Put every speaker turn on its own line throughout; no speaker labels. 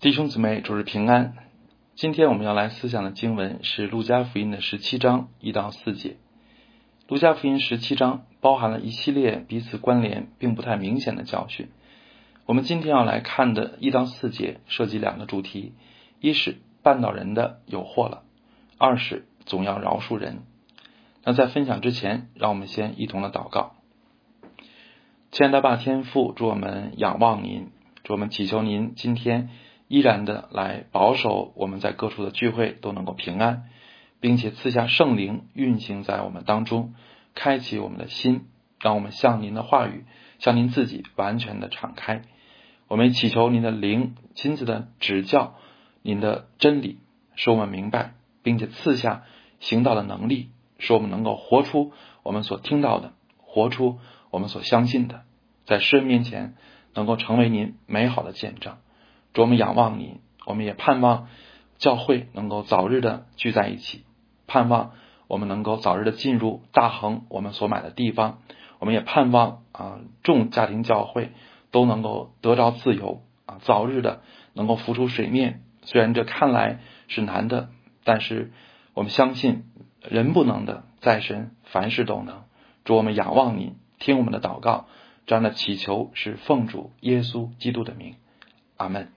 弟兄姊妹，主日平安。今天我们要来思想的经文是《路加福音》的十七章一到四节。《路加福音》十七章包含了一系列彼此关联并不太明显的教训。我们今天要来看的一到四节涉及两个主题：一是绊倒人的有祸了；二是总要饶恕人。那在分享之前，让我们先一同的祷告。亲爱的爸天父，祝我们仰望您，祝我们祈求您今天。依然的来保守我们在各处的聚会都能够平安，并且赐下圣灵运行在我们当中，开启我们的心，让我们向您的话语，向您自己完全的敞开。我们祈求您的灵亲自的指教，您的真理，使我们明白，并且赐下行道的能力，使我们能够活出我们所听到的，活出我们所相信的，在世人面前能够成为您美好的见证。主，我们仰望你，我们也盼望教会能够早日的聚在一起，盼望我们能够早日的进入大恒我们所买的地方。我们也盼望啊，众家庭教会都能够得着自由啊，早日的能够浮出水面。虽然这看来是难的，但是我们相信人不能的，在神凡事都能。主，我们仰望你，听我们的祷告，这样的祈求是奉主耶稣基督的名，阿门。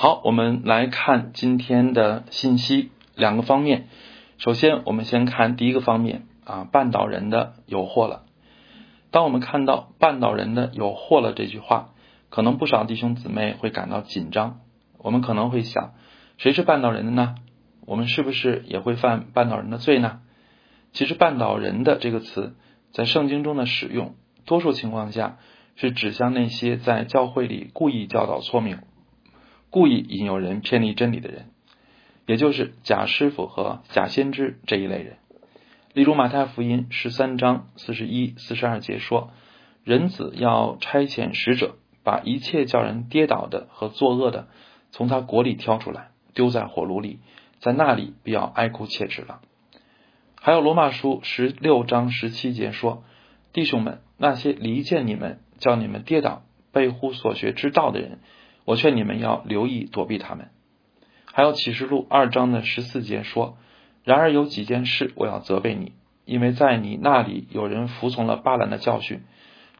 好，我们来看今天的信息两个方面。首先，我们先看第一个方面啊，半岛人的有祸了。当我们看到“半岛人的有祸了”这句话，可能不少弟兄姊妹会感到紧张。我们可能会想，谁是半岛人的呢？我们是不是也会犯半岛人的罪呢？其实，“半岛人的”这个词在圣经中的使用，多数情况下是指向那些在教会里故意教导错谬。故意引诱人偏离真理的人，也就是假师傅和假先知这一类人。例如马太福音十三章四十一、四十二节说：“人子要差遣使者，把一切叫人跌倒的和作恶的，从他国里挑出来，丢在火炉里，在那里必要哀哭切齿了。”还有罗马书十六章十七节说：“弟兄们，那些离间你们、叫你们跌倒、背乎所学之道的人。”我劝你们要留意躲避他们。还有启示录二章的十四节说：“然而有几件事我要责备你，因为在你那里有人服从了巴兰的教训。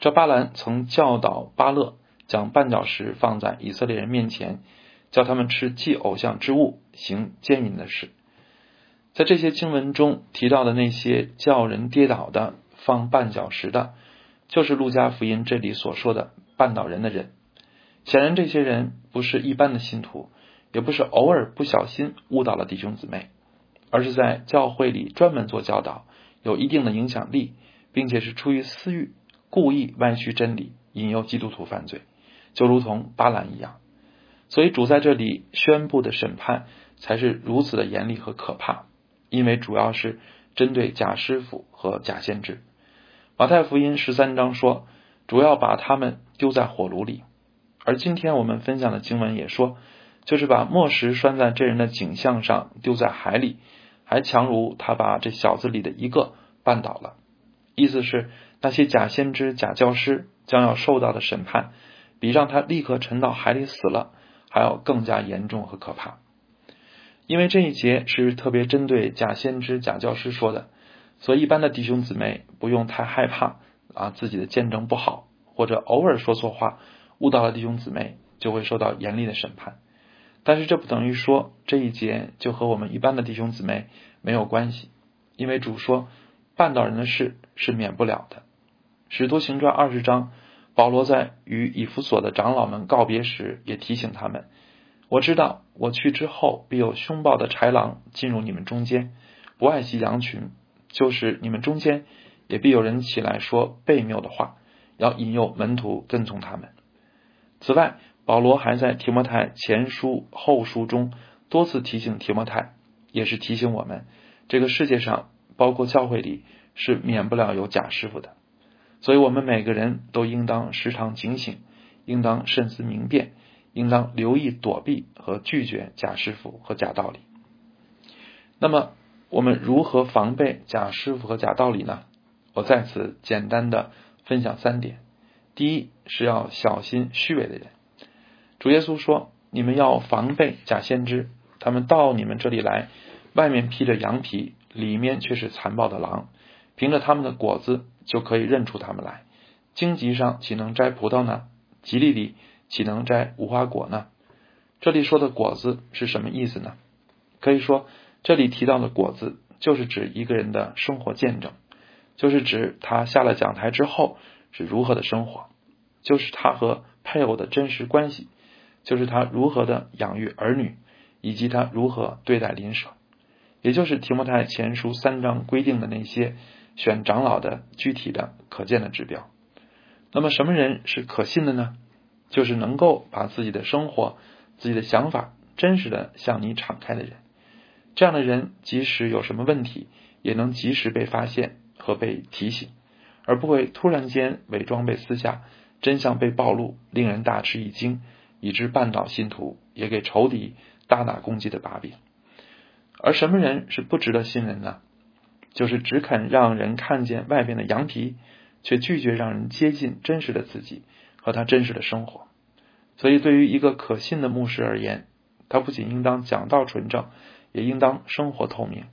这巴兰曾教导巴勒将绊脚石放在以色列人面前，叫他们吃祭偶像之物，行奸淫的事。”在这些经文中提到的那些叫人跌倒的、放绊脚石的，就是路加福音这里所说的绊倒人的人。显然，这些人不是一般的信徒，也不是偶尔不小心误导了弟兄姊妹，而是在教会里专门做教导，有一定的影响力，并且是出于私欲，故意歪曲真理，引诱基督徒犯罪，就如同巴兰一样。所以，主在这里宣布的审判才是如此的严厉和可怕，因为主要是针对假师傅和假先知。马太福音十三章说，主要把他们丢在火炉里。而今天我们分享的经文也说，就是把磨石拴在这人的颈项上，丢在海里，还强如他把这小子里的一个绊倒了。意思是那些假先知、假教师将要受到的审判，比让他立刻沉到海里死了还要更加严重和可怕。因为这一节是特别针对假先知、假教师说的，所以一般的弟兄姊妹不用太害怕啊，自己的见证不好，或者偶尔说错话。误导了弟兄姊妹，就会受到严厉的审判。但是这不等于说这一节就和我们一般的弟兄姊妹没有关系，因为主说绊倒人的事是免不了的。使徒行传二十章，保罗在与以弗所的长老们告别时，也提醒他们：我知道我去之后，必有凶暴的豺狼进入你们中间，不爱惜羊群；就是你们中间，也必有人起来说悖谬的话，要引诱门徒跟从他们。此外，保罗还在提摩太前书、后书中多次提醒提摩太，也是提醒我们，这个世界上包括教会里是免不了有假师傅的，所以我们每个人都应当时常警醒，应当慎思明辨，应当留意躲避和拒绝假师傅和假道理。那么，我们如何防备假师傅和假道理呢？我在此简单的分享三点。第一是要小心虚伪的人，主耶稣说：“你们要防备假先知，他们到你们这里来，外面披着羊皮，里面却是残暴的狼。凭着他们的果子就可以认出他们来。荆棘上岂能摘葡萄呢？吉利里岂能摘无花果呢？”这里说的果子是什么意思呢？可以说，这里提到的果子，就是指一个人的生活见证，就是指他下了讲台之后是如何的生活，就是他和配偶的真实关系，就是他如何的养育儿女，以及他如何对待邻舍，也就是提摩太前书三章规定的那些选长老的具体的可见的指标。那么，什么人是可信的呢？就是能够把自己的生活、自己的想法真实的向你敞开的人。这样的人，即使有什么问题，也能及时被发现和被提醒，而不会突然间伪装被私下，真相被暴露，令人大吃一惊，以致绊倒信徒，也给仇敌大打攻击的把柄。而什么人是不值得信任呢？就是只肯让人看见外边的羊皮，却拒绝让人接近真实的自己和他真实的生活。所以，对于一个可信的牧师而言，他不仅应当讲道纯正。也应当生活透明，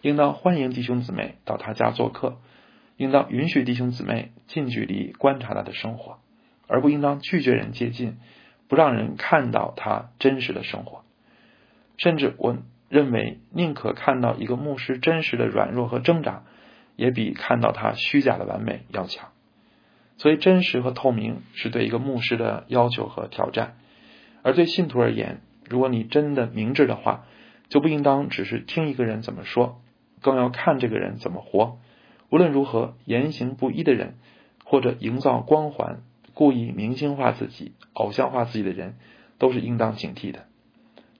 应当欢迎弟兄姊妹到他家做客，应当允许弟兄姊妹近距离观察他的生活，而不应当拒绝人接近，不让人看到他真实的生活。甚至我认为，宁可看到一个牧师真实的软弱和挣扎，也比看到他虚假的完美要强。所以，真实和透明是对一个牧师的要求和挑战。而对信徒而言，如果你真的明智的话，就不应当只是听一个人怎么说，更要看这个人怎么活。无论如何，言行不一的人，或者营造光环、故意明星化自己、偶像化自己的人，都是应当警惕的。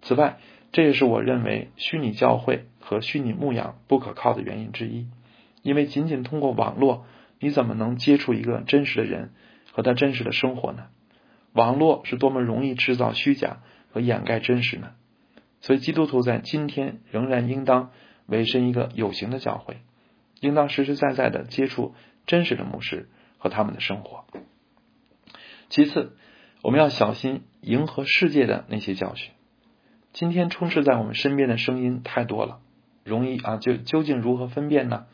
此外，这也是我认为虚拟教会和虚拟牧养不可靠的原因之一。因为仅仅通过网络，你怎么能接触一个真实的人和他真实的生活呢？网络是多么容易制造虚假和掩盖真实呢？所以，基督徒在今天仍然应当委身一个有形的教会，应当实实在在的接触真实的牧师和他们的生活。其次，我们要小心迎合世界的那些教训。今天充斥在我们身边的声音太多了，容易啊，就究竟如何分辨呢？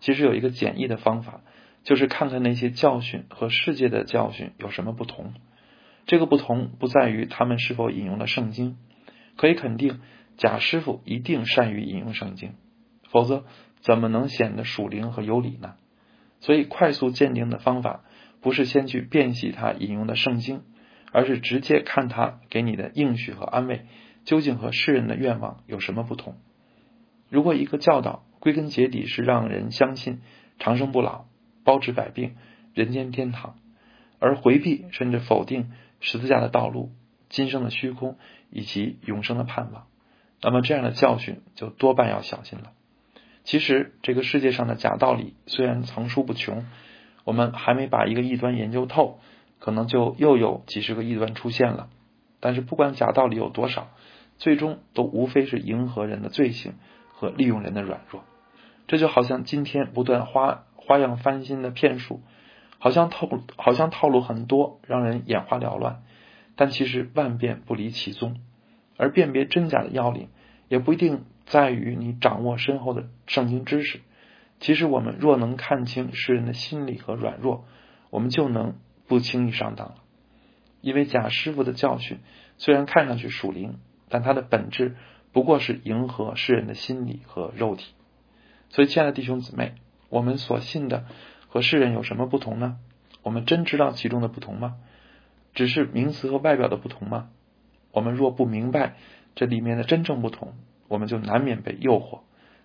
其实有一个简易的方法，就是看看那些教训和世界的教训有什么不同。这个不同不在于他们是否引用了圣经。可以肯定，贾师傅一定善于引用圣经，否则怎么能显得属灵和有理呢？所以，快速鉴定的方法不是先去辨析他引用的圣经，而是直接看他给你的应许和安慰究竟和世人的愿望有什么不同。如果一个教导归根结底是让人相信长生不老、包治百病、人间天堂，而回避甚至否定十字架的道路。今生的虚空以及永生的盼望，那么这样的教训就多半要小心了。其实这个世界上的假道理虽然层出不穷，我们还没把一个异端研究透，可能就又有几十个异端出现了。但是不管假道理有多少，最终都无非是迎合人的罪行和利用人的软弱。这就好像今天不断花花样翻新的骗术，好像套好像套路很多，让人眼花缭乱。但其实万变不离其宗，而辨别真假的要领，也不一定在于你掌握深厚的圣经知识。其实我们若能看清世人的心理和软弱，我们就能不轻易上当了。因为贾师傅的教训虽然看上去属灵，但它的本质不过是迎合世人的心理和肉体。所以，亲爱的弟兄姊妹，我们所信的和世人有什么不同呢？我们真知道其中的不同吗？只是名词和外表的不同吗？我们若不明白这里面的真正不同，我们就难免被诱惑。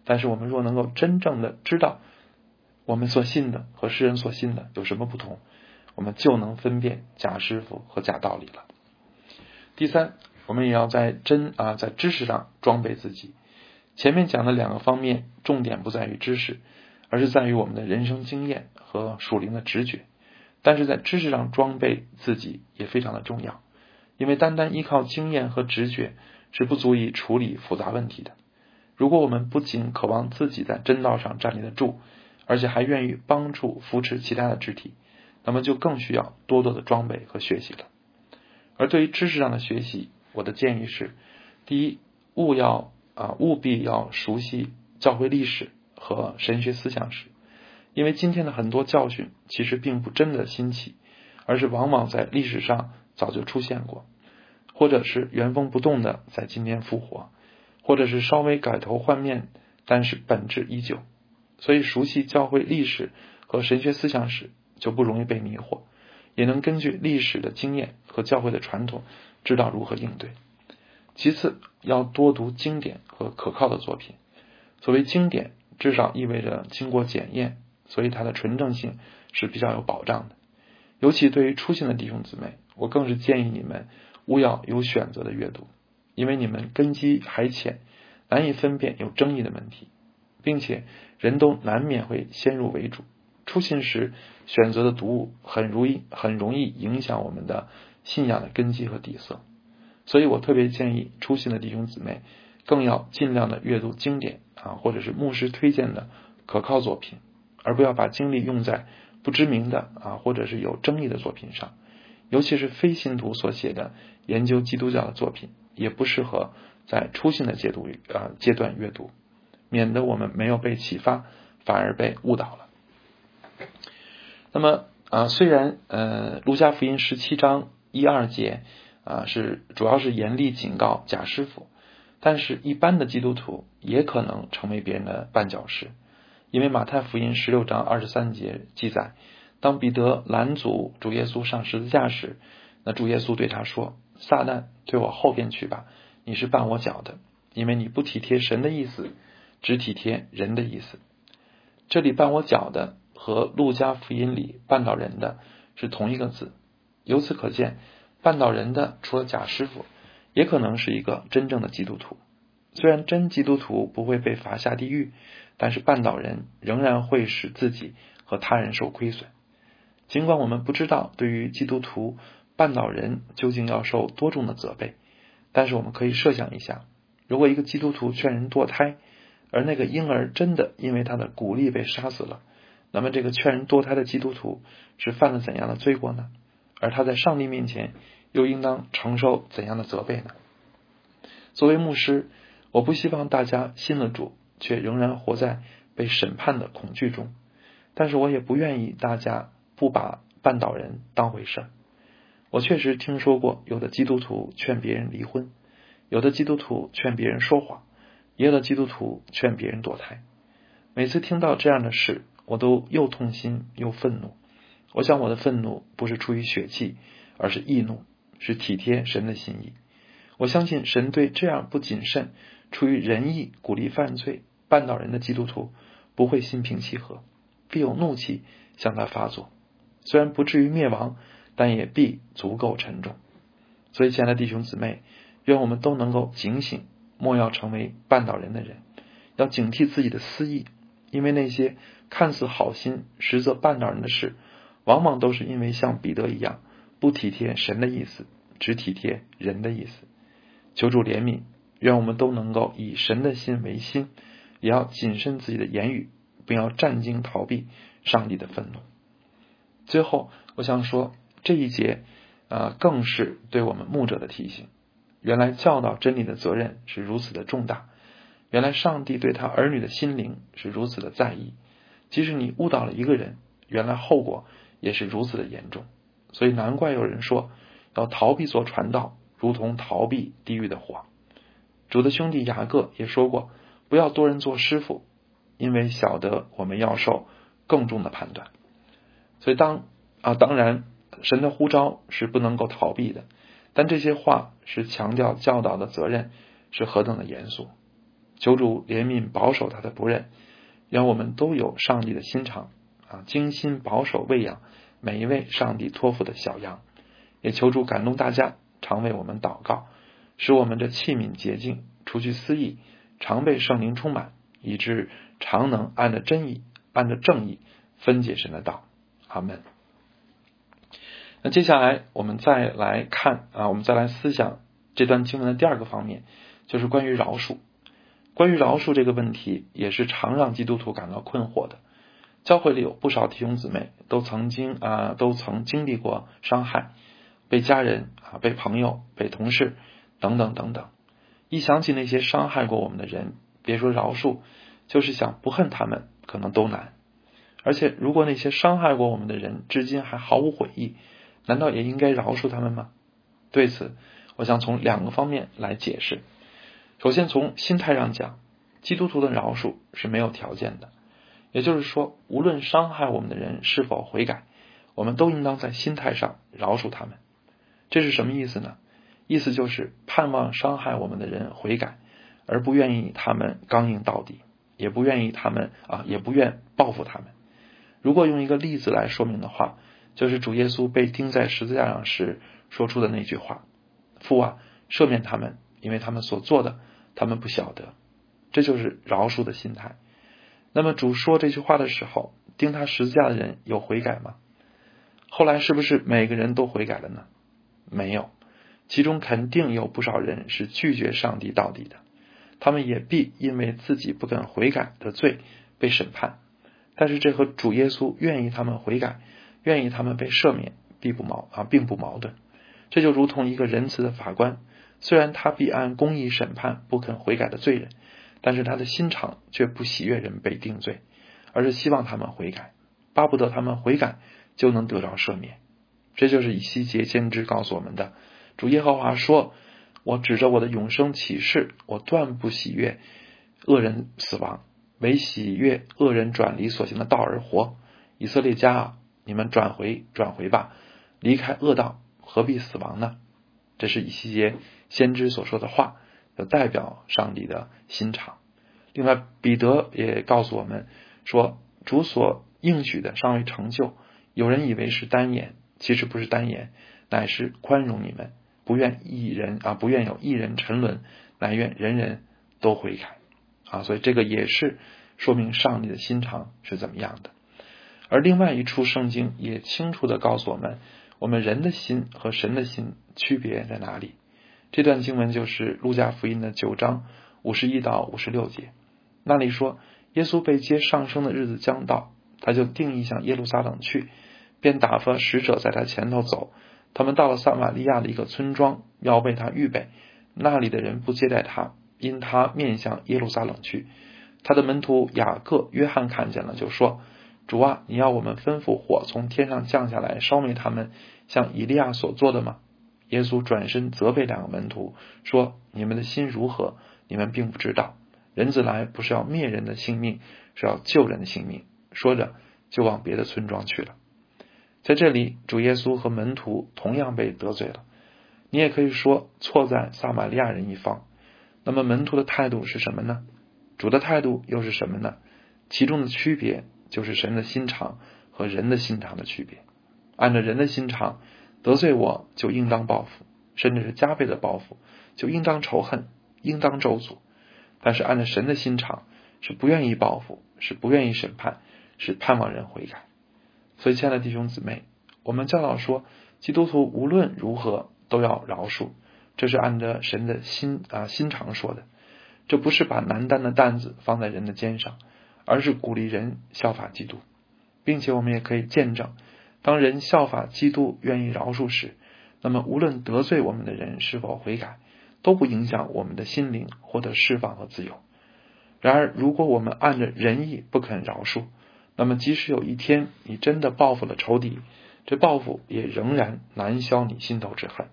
但是我们若能够真正的知道我们所信的和世人所信的有什么不同，我们就能分辨假师傅和假道理了。第三，我们也要在真啊在知识上装备自己。前面讲的两个方面，重点不在于知识，而是在于我们的人生经验和属灵的直觉。但是在知识上装备自己也非常的重要，因为单单依靠经验和直觉是不足以处理复杂问题的。如果我们不仅渴望自己在真道上站立得住，而且还愿意帮助扶持其他的肢体，那么就更需要多多的装备和学习了。而对于知识上的学习，我的建议是：第一，务要啊务必要熟悉教会历史和神学思想史，因为今天的很多教训其实并不真的新奇，而是往往在历史上早就出现过，或者是原封不动的在今天复活，或者是稍微改头换面，但是本质依旧。所以，熟悉教会历史和神学思想史，就不容易被迷惑，也能根据历史的经验和教会的传统，知道如何应对。其次，要多读经典和可靠的作品。所谓经典，至少意味着经过检验，所以它的纯正性是比较有保障的。尤其对于初信的弟兄姊妹，我更是建议你们勿要有选择的阅读，因为你们根基还浅，难以分辨有争议的问题。并且人都难免会先入为主，初信时选择的读物很容易很容易影响我们的信仰的根基和底色，所以我特别建议初信的弟兄姊妹更要尽量的阅读经典啊，或者是牧师推荐的可靠作品，而不要把精力用在不知名的啊或者是有争议的作品上，尤其是非信徒所写的研究基督教的作品，也不适合在初信的阶读啊阶段阅读。免得我们没有被启发，反而被误导了。那么啊，虽然呃，路加福音十七章一二节啊是主要是严厉警告假师傅，但是一般的基督徒也可能成为别人的绊脚石，因为马太福音十六章二十三节记载，当彼得拦阻主耶稣上十字架时，那主耶稣对他说：“撒旦，退我后边去吧，你是绊我脚的，因为你不体贴神的意思。”只体贴人的意思，这里绊我脚的和路加福音里绊倒人的是同一个字。由此可见，绊倒人的除了假师傅，也可能是一个真正的基督徒。虽然真基督徒不会被罚下地狱，但是绊倒人仍然会使自己和他人受亏损。尽管我们不知道对于基督徒绊倒人究竟要受多重的责备，但是我们可以设想一下，如果一个基督徒劝人堕胎，而那个婴儿真的因为他的鼓励被杀死了，那么这个劝人堕胎的基督徒是犯了怎样的罪过呢？而他在上帝面前又应当承受怎样的责备呢？作为牧师，我不希望大家信了主却仍然活在被审判的恐惧中，但是我也不愿意大家不把绊倒人当回事儿。我确实听说过有的基督徒劝别人离婚，有的基督徒劝别人说谎。也有的基督徒劝别人堕胎，每次听到这样的事，我都又痛心又愤怒。我想我的愤怒不是出于血气，而是易怒，是体贴神的心意。我相信神对这样不谨慎、出于仁义鼓励犯罪、绊倒人的基督徒不会心平气和，必有怒气向他发作。虽然不至于灭亡，但也必足够沉重。所以，亲爱的弟兄姊妹，愿我们都能够警醒。莫要成为绊倒人的人，要警惕自己的私意，因为那些看似好心，实则绊倒人的事，往往都是因为像彼得一样，不体贴神的意思，只体贴人的意思。求主怜悯，愿我们都能够以神的心为心，也要谨慎自己的言语，不要战惊逃避上帝的愤怒。最后，我想说这一节，啊，更是对我们牧者的提醒。原来教导真理的责任是如此的重大，原来上帝对他儿女的心灵是如此的在意。即使你误导了一个人，原来后果也是如此的严重。所以难怪有人说，要逃避做传道，如同逃避地狱的火。主的兄弟雅各也说过，不要多人做师傅，因为晓得我们要受更重的判断。所以当啊，当然神的呼召是不能够逃避的。但这些话是强调教导的责任是何等的严肃，求主怜悯保守他的仆人，让我们都有上帝的心肠啊，精心保守喂养每一位上帝托付的小羊，也求主感动大家，常为我们祷告，使我们的器皿洁净，除去私意，常被圣灵充满，以致常能按着真意，按着正义分解神的道。阿门。那接下来我们再来看啊，我们再来思想这段经文的第二个方面，就是关于饶恕。关于饶恕这个问题，也是常让基督徒感到困惑的。教会里有不少弟兄姊妹都曾经啊，都曾经历过伤害，被家人啊、被朋友、被同事等等等等。一想起那些伤害过我们的人，别说饶恕，就是想不恨他们，可能都难。而且，如果那些伤害过我们的人至今还毫无悔意，难道也应该饶恕他们吗？对此，我想从两个方面来解释。首先，从心态上讲，基督徒的饶恕是没有条件的，也就是说，无论伤害我们的人是否悔改，我们都应当在心态上饶恕他们。这是什么意思呢？意思就是盼望伤害我们的人悔改，而不愿意他们刚硬到底，也不愿意他们啊，也不愿报复他们。如果用一个例子来说明的话，就是主耶稣被钉在十字架上时说出的那句话：“父啊，赦免他们，因为他们所做的，他们不晓得。”这就是饶恕的心态。那么主说这句话的时候，钉他十字架的人有悔改吗？后来是不是每个人都悔改了呢？没有，其中肯定有不少人是拒绝上帝到底的，他们也必因为自己不肯悔改的罪被审判。但是这和主耶稣愿意他们悔改，愿意他们被赦免，并不矛啊，并不矛盾。这就如同一个仁慈的法官，虽然他必按公义审判不肯悔改的罪人，但是他的心肠却不喜悦人被定罪，而是希望他们悔改，巴不得他们悔改就能得着赦免。这就是以西结先知告诉我们的。主耶和华说：“我指着我的永生启示，我断不喜悦恶人死亡。”为喜悦恶人转离所行的道而活，以色列家啊，你们转回转回吧，离开恶道，何必死亡呢？这是以西结先知所说的话，就代表上帝的心肠。另外，彼得也告诉我们说，主所应许的尚未成就，有人以为是单言，其实不是单言，乃是宽容你们，不愿一人啊，不愿有一人沉沦，乃愿人人都悔改。啊，所以这个也是说明上帝的心肠是怎么样的。而另外一处圣经也清楚的告诉我们，我们人的心和神的心区别在哪里。这段经文就是路加福音的九章五十一到五十六节，那里说，耶稣被接上升的日子将到，他就定义向耶路撒冷去，便打发使者在他前头走。他们到了撒玛利亚的一个村庄，要为他预备，那里的人不接待他。因他面向耶路撒冷去，他的门徒雅各、约翰看见了，就说：“主啊，你要我们吩咐火从天上降下来烧灭他们，像以利亚所做的吗？”耶稣转身责备两个门徒说：“你们的心如何？你们并不知道。人子来不是要灭人的性命，是要救人的性命。”说着就往别的村庄去了。在这里，主耶稣和门徒同样被得罪了。你也可以说错在撒玛利亚人一方。那么门徒的态度是什么呢？主的态度又是什么呢？其中的区别就是神的心肠和人的心肠的区别。按照人的心肠，得罪我就应当报复，甚至是加倍的报复，就应当仇恨，应当咒诅。但是按照神的心肠，是不愿意报复，是不愿意审判，是盼望人悔改。所以，亲爱的弟兄姊妹，我们教导说，基督徒无论如何都要饶恕。这是按照神的心啊心肠说的，这不是把难担的担子放在人的肩上，而是鼓励人效法基督，并且我们也可以见证，当人效法基督愿意饶恕时，那么无论得罪我们的人是否悔改，都不影响我们的心灵获得释放和自由。然而，如果我们按着仁义不肯饶恕，那么即使有一天你真的报复了仇敌，这报复也仍然难消你心头之恨。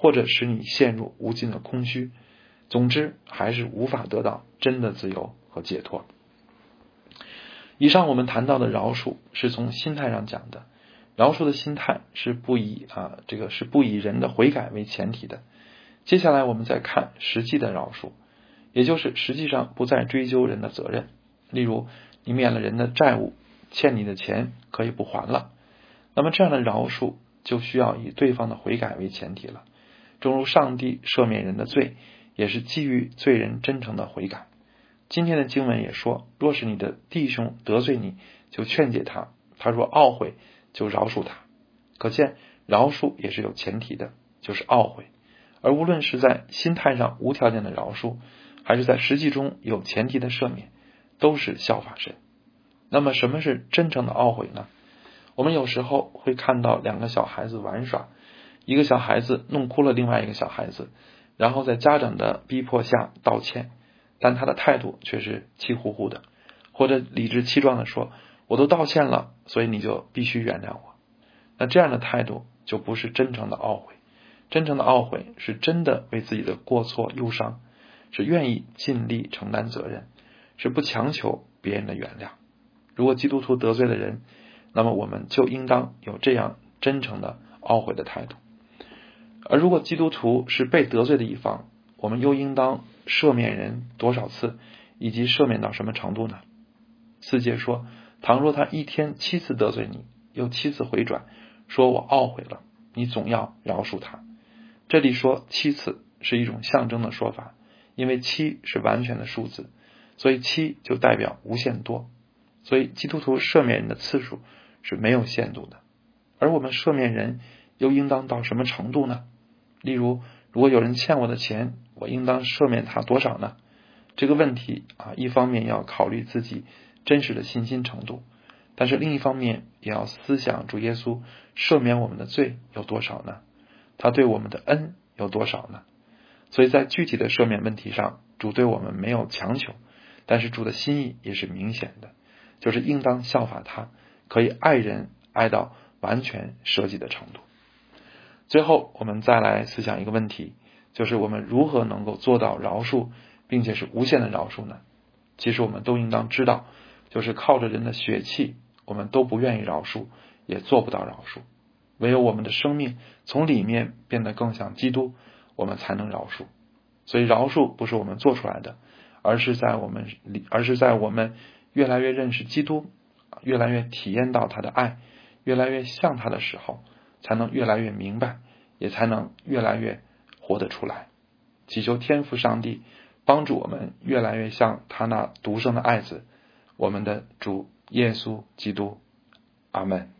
或者使你陷入无尽的空虚，总之还是无法得到真的自由和解脱。以上我们谈到的饶恕是从心态上讲的，饶恕的心态是不以啊这个是不以人的悔改为前提的。接下来我们再看实际的饶恕，也就是实际上不再追究人的责任。例如你免了人的债务，欠你的钱可以不还了，那么这样的饶恕就需要以对方的悔改为前提了。正如上帝赦免人的罪，也是基于罪人真诚的悔改。今天的经文也说：若是你的弟兄得罪你，就劝解他；他若懊悔，就饶恕他。可见饶恕也是有前提的，就是懊悔。而无论是在心态上无条件的饶恕，还是在实际中有前提的赦免，都是效法神。那么，什么是真诚的懊悔呢？我们有时候会看到两个小孩子玩耍。一个小孩子弄哭了另外一个小孩子，然后在家长的逼迫下道歉，但他的态度却是气呼呼的，或者理直气壮的说：“我都道歉了，所以你就必须原谅我。”那这样的态度就不是真诚的懊悔。真诚的懊悔是真的为自己的过错忧伤，是愿意尽力承担责任，是不强求别人的原谅。如果基督徒得罪了人，那么我们就应当有这样真诚的懊悔的态度；而如果基督徒是被得罪的一方，我们又应当赦免人多少次，以及赦免到什么程度呢？四节说：倘若他一天七次得罪你，又七次回转，说我懊悔了，你总要饶恕他。这里说七次是一种象征的说法，因为七是完全的数字，所以七就代表无限多。所以基督徒赦免人的次数是没有限度的。而我们赦免人又应当到什么程度呢？例如，如果有人欠我的钱，我应当赦免他多少呢？这个问题啊，一方面要考虑自己真实的信心程度，但是另一方面也要思想主耶稣赦免我们的罪有多少呢？他对我们的恩有多少呢？所以在具体的赦免问题上，主对我们没有强求，但是主的心意也是明显的，就是应当效法他，可以爱人爱到完全舍己的程度。最后，我们再来思想一个问题，就是我们如何能够做到饶恕，并且是无限的饶恕呢？其实我们都应当知道，就是靠着人的血气，我们都不愿意饶恕，也做不到饶恕。唯有我们的生命从里面变得更像基督，我们才能饶恕。所以饶恕不是我们做出来的，而是在我们里，而是在我们越来越认识基督，越来越体验到他的爱，越来越像他的时候，才能越来越明白，也才能越来越活得出来。祈求天父上帝帮助我们越来越像他那独生的爱子，我们的主耶稣基督。阿门。